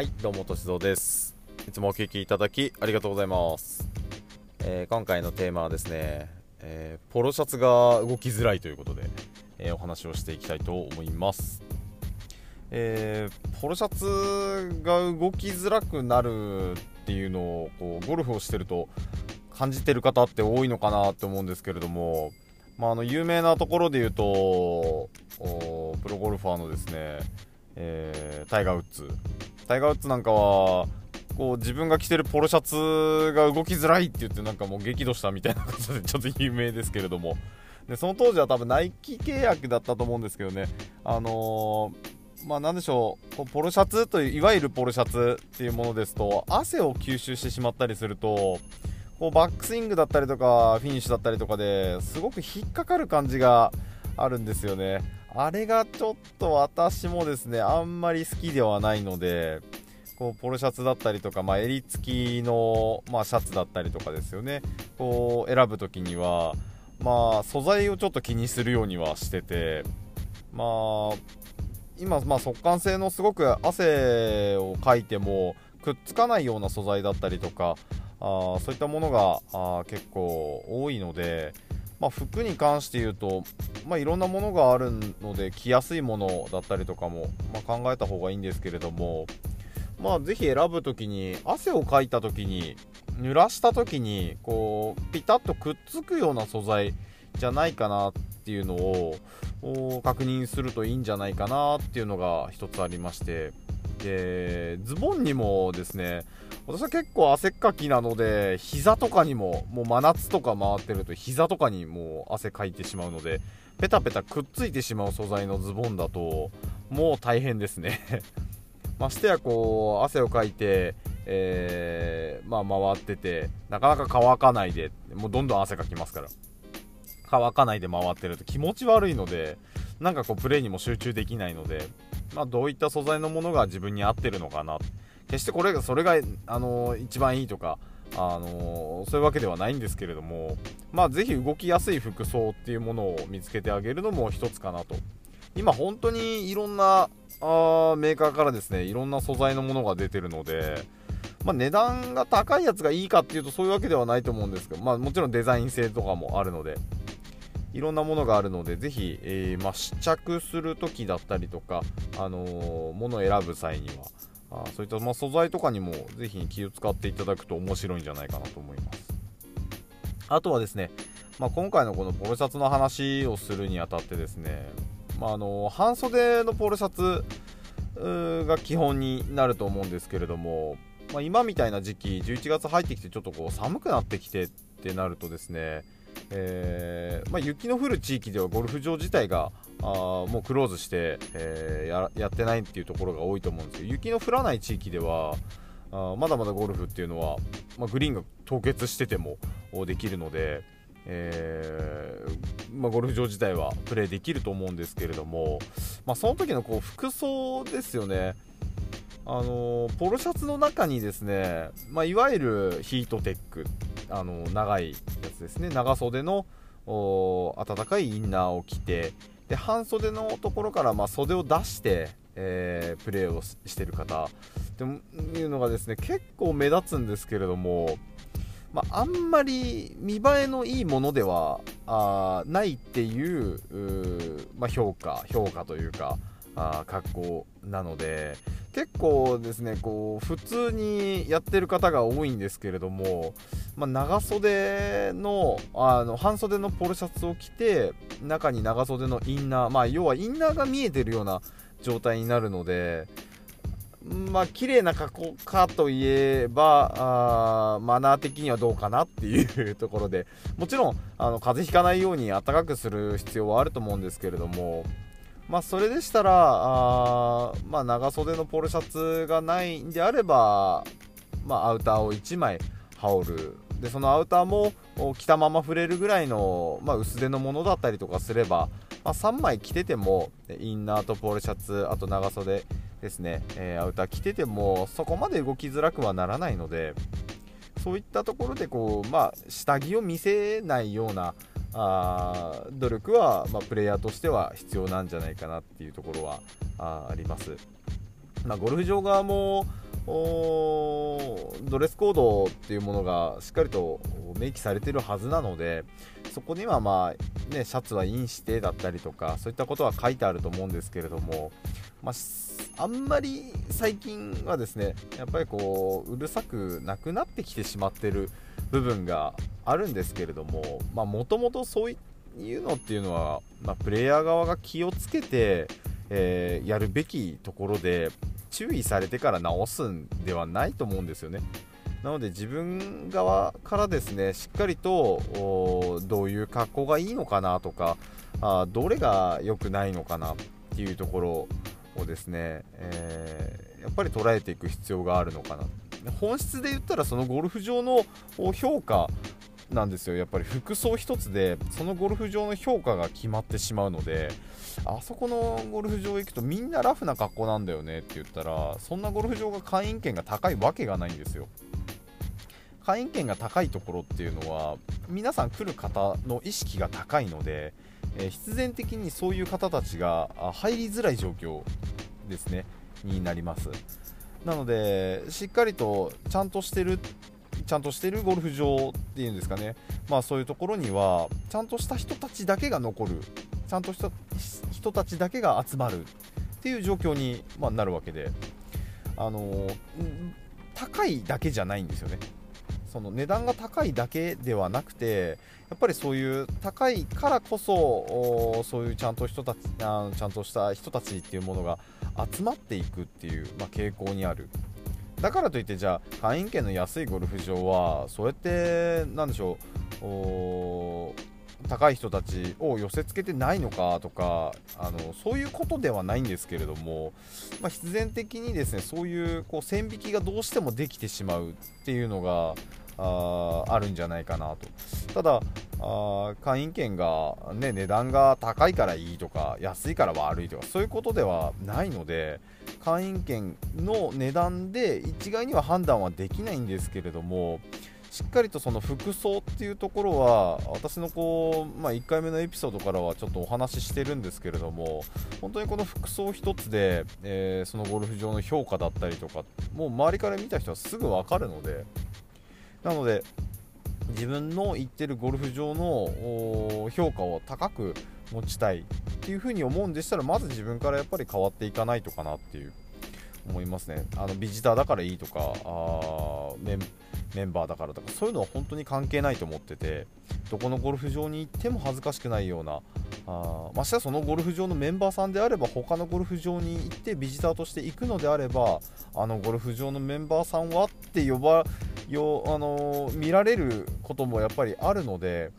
はいどうもとしぞうです。いつもお聞きいただきありがとうございます、えー今回のテーマはですね、えーポロシャツが動きづらいということで、えーお話をしていきたいと思います。えーポロシャツが動きづらくなるっていうのをこうゴルフをしてると感じてる方って多いのかなって思うんですけれども、まあ、あの有名なところで言うとプロゴルファーのですね、えータイガー・ウッズ。タイガー・ウッズなんかはこう自分が着てるポロシャツが動きづらいって言ってなんかもう激怒したみたいなことでちょっと有名ですけれども。でその当時は多分ナイキ契約だったと思うんですけどね。あのーまあなんでしょう。こうポロシャツといういわゆるポロシャツっていうものですと汗を吸収してしまったりするとこうバックスイングだったりとかフィニッシュだったりとかですごく引っかかる感じがあるんですよね。あれがちょっと私もですねあんまり好きではないのでこうポロシャツだったりとか、まあ、襟付きの、まあ、シャツだったりとかですよね。こう選ぶ時には、まあ、素材をちょっと気にするようにはしててまあ今、まあ、速乾性のすごく汗をかいてもくっつかないような素材だったりとかあそういったものがあ結構多いので、まあ、服に関して言うと、まあ、いろんなものがあるので着やすいものだったりとかも、まあ、考えた方がいいんですけれども、まあ、ぜひ選ぶ時に汗をかいた時に濡らした時にこうピタッとくっつくような素材じゃないかなっていうのを確認するといいんじゃないかなっていうのが一つありまして。でズボンにもですね私は結構汗っかきなので膝とかにももう真夏とか回ってると膝とかにもう汗かいてしまうのでペタペタくっついてしまう素材のズボンだともう大変ですね。ましてやこう汗をかいて、えーまあ、回っててなかなか乾かないでもうどんどん汗かきますから。乾かないで回ってると気持ち悪いのでなんかこうプレーにも集中できないので、まあ、どういった素材のものが自分に合ってるのかな。決してこれがそれが、あのー一番いいとか、あのーそういうわけではないんですけれども、まあ、ぜひ動きやすい服装っていうものを見つけてあげるのも一つかなと。今本当にいろんなあメーカーからですねいろんな素材のものが出てるので、まあ、値段が高いやつがいいかっていうとそういうわけではないと思うんですけど、まあ、もちろんデザイン性とかもあるので。いろんなものがあるのでぜひ、えーまあ、試着する時だったりとか、あのーものを選ぶ際にはあそういった、まあ、素材とかにもぜひ気を使っていただくと面白いんじゃないかなと思います。あとはですね、まあ、今回のこのポロシャツの話をするにあたってですね、まあ、あの半袖のポロシャツが基本になると思うんですけれども、まあ、今みたいな時期11月入ってきてちょっとこう寒くなってきてってなるとですね、えーまあ、雪の降る地域ではゴルフ場自体があもうクローズして、えーやってないっていうところが多いと思うんですけど雪の降らない地域ではあまだまだゴルフっていうのは、まあ、グリーンが凍結しててもできるので、えーまあ、ゴルフ場自体はプレーできると思うんですけれども、まあ、その時のこう服装ですよね。あのポロシャツの中にですね、ま、いわゆるヒートテック、あの長いやつですね。長袖の暖かいインナーを着てで半袖のところからまあ袖を出して、えープレーをししてる方。っていうのがですね結構目立つんですけれども、まあ、あんまり見栄えのいいものではあないっていうまあ、評価評価というかあ格好なので結構ですねこう普通にやってる方が多いんですけれども、まあ、長袖のあの半袖のポロシャツを着て中に長袖のインナー、まあ、要はインナーが見えてるような状態になるのでまあ綺麗な格好かといえばあーマナー的にはどうかなっていうところでもちろんあの風邪ひかないように暖かくする必要はあると思うんですけれどもまあそれでしたらあ、まあ、長袖のポロシャツがないんであれば、まあ、アウターを1枚羽織る。でそのアウターも着たまま触れるぐらいの、まあ、薄手のものだったりとかすれば、まあ、3枚着ててもインナーとポロシャツあと長袖ですね、えーアウター着ててもそこまで動きづらくはならないのでそういったところでこう、まあ、下着を見せないようなあ努力は、まあ、プレイヤーとしては必要なんじゃないかなっていうところはああります。まあ、ゴルフ場側もドレスコードっていうものがしっかりと明記されてるはずなのでそこにはまあ、ね、シャツはインしてだったりとかそういったことは書いてあると思うんですけれども、まあ、あんまり最近はですねやっぱりこううるさくなくなってきてしまってる部分があるんですけれどももともとそういうのっていうのは、まあ、プレイヤー側が気をつけて、えー、やるべきところで注意されてから直すんではないと思うんですよね。なので自分側からですねしっかりとどういう格好がいいのかなとかあどれが良くないのかなっていうところをですね、えー、やっぱり捉えていく必要があるのかな。本質で言ったらそのゴルフ場の評価なんですよ。やっぱり服装一つでそのゴルフ場の評価が決まってしまうのであそこのゴルフ場行くとみんなラフな格好なんだよねって言ったらそんなゴルフ場が会員権が高いわけがないんですよ。会員権が高いところっていうのは皆さん来る方の意識が高いので、え、必然的にそういう方たちが入りづらい状況ですね。になります。なのでしっかりとちゃんとしてるちゃんとしてるゴルフ場っていうんですかね、まあ、そういうところにはちゃんとした人たちだけが残る。ちゃんとした人たちだけが集まるっていう状況に、ま、なるわけで、あの高いだけじゃないんですよね。その値段が高いだけではなくてやっぱりそういう高いからこそそういうちゃんと人たちあちゃんとした人たちっていうものが集まっていくっていう、まあ、傾向にある。だからといってじゃあ会員権の安いゴルフ場はそうやってなんでしょう高い人たちを寄せつけてないのかとかあのそういうことではないんですけれども、まあ、必然的にですねそういうこう線引きがどうしてもできてしまうっていうのがああるんじゃないかなと。ただあ会員権が、ね、値段が高いからいいとか安いから悪いとかそういうことではないので会員権の値段で一概には判断はできないんですけれどもしっかりとその服装っていうところは私のこう、まあ、1回目のエピソードからはちょっとお話ししてるんですけれども本当にこの服装一つで、えー、そのゴルフ場の評価だったりとかもう周りから見た人はすぐ分かるのでなので自分の行ってるゴルフ場の評価を高く持ちたいっていうふうに思うんでしたらまず自分からやっぱり変わっていかないとかなっていう思いますね。あのビジターだからいいとかあメンメンバーだからとかそういうのは本当に関係ないと思っててどこのゴルフ場に行っても恥ずかしくないようなあましてやそのゴルフ場のメンバーさんであれば他のゴルフ場に行ってビジターとして行くのであればあのゴルフ場のメンバーさんはって呼ばよ、あの見られることもやっぱりあるので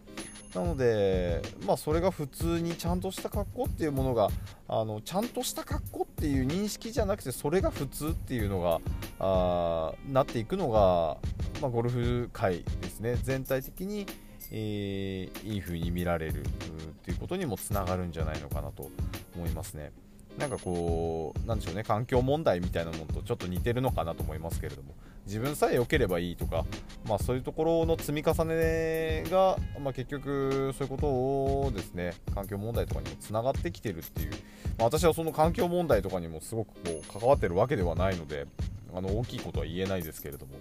なので、まあ、それが普通にちゃんとした格好っていうものがあのちゃんとした格好っていう認識じゃなくてそれが普通っていうのがあなっていくのが、まあ、ゴルフ界ですね。全体的に、えー、いい風に見られるっていうことにもつながるんじゃないのかなと思いますね。なんかこう、なんでしょうね、環境問題みたいなのとちょっと似てるのかなと思いますけれども、自分さえ良ければいいとか、まあ、そういうところの積み重ねが、まあ、結局そういうことをですね環境問題とかにもつながってきてるっていう、まあ、私はその環境問題とかにもすごくこう関わってるわけではないのであの大きいことは言えないですけれども。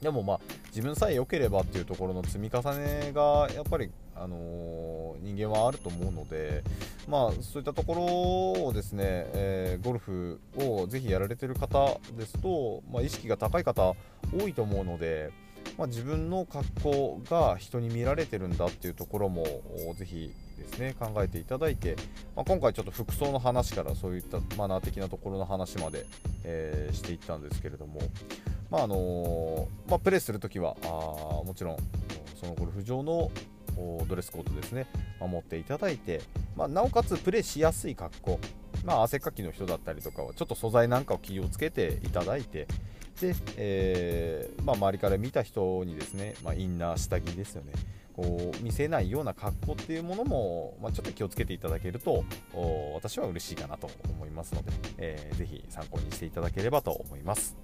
でもまあ自分さえ良ければっていうところの積み重ねがやっぱり、あのー、人間はあると思うので、まあ、そういったところをですね、えー、ゴルフをぜひやられてる方ですと、まあ、意識が高い方多いと思うので、まあ、自分の格好が人に見られてるんだっていうところもぜひですね考えていただいて、まあ、今回ちょっと服装の話からそういったマナー的なところの話まで、えー、していったんですけれども、まああのまあ、プレーするときはあもちろんそのゴルフ場のドレスコードですね守っていただいて、まあ、なおかつプレーしやすい格好、まあ、汗かきの人だったりとかはちょっと素材なんかを気をつけていただいてで、えー、まあ、周りから見た人にですね、まあ、インナー下着ですよねこう見せないような格好っていうものも、まあ、ちょっと気をつけていただけると私は嬉しいかなと思いますので、えー、ぜひ参考にしていただければと思います。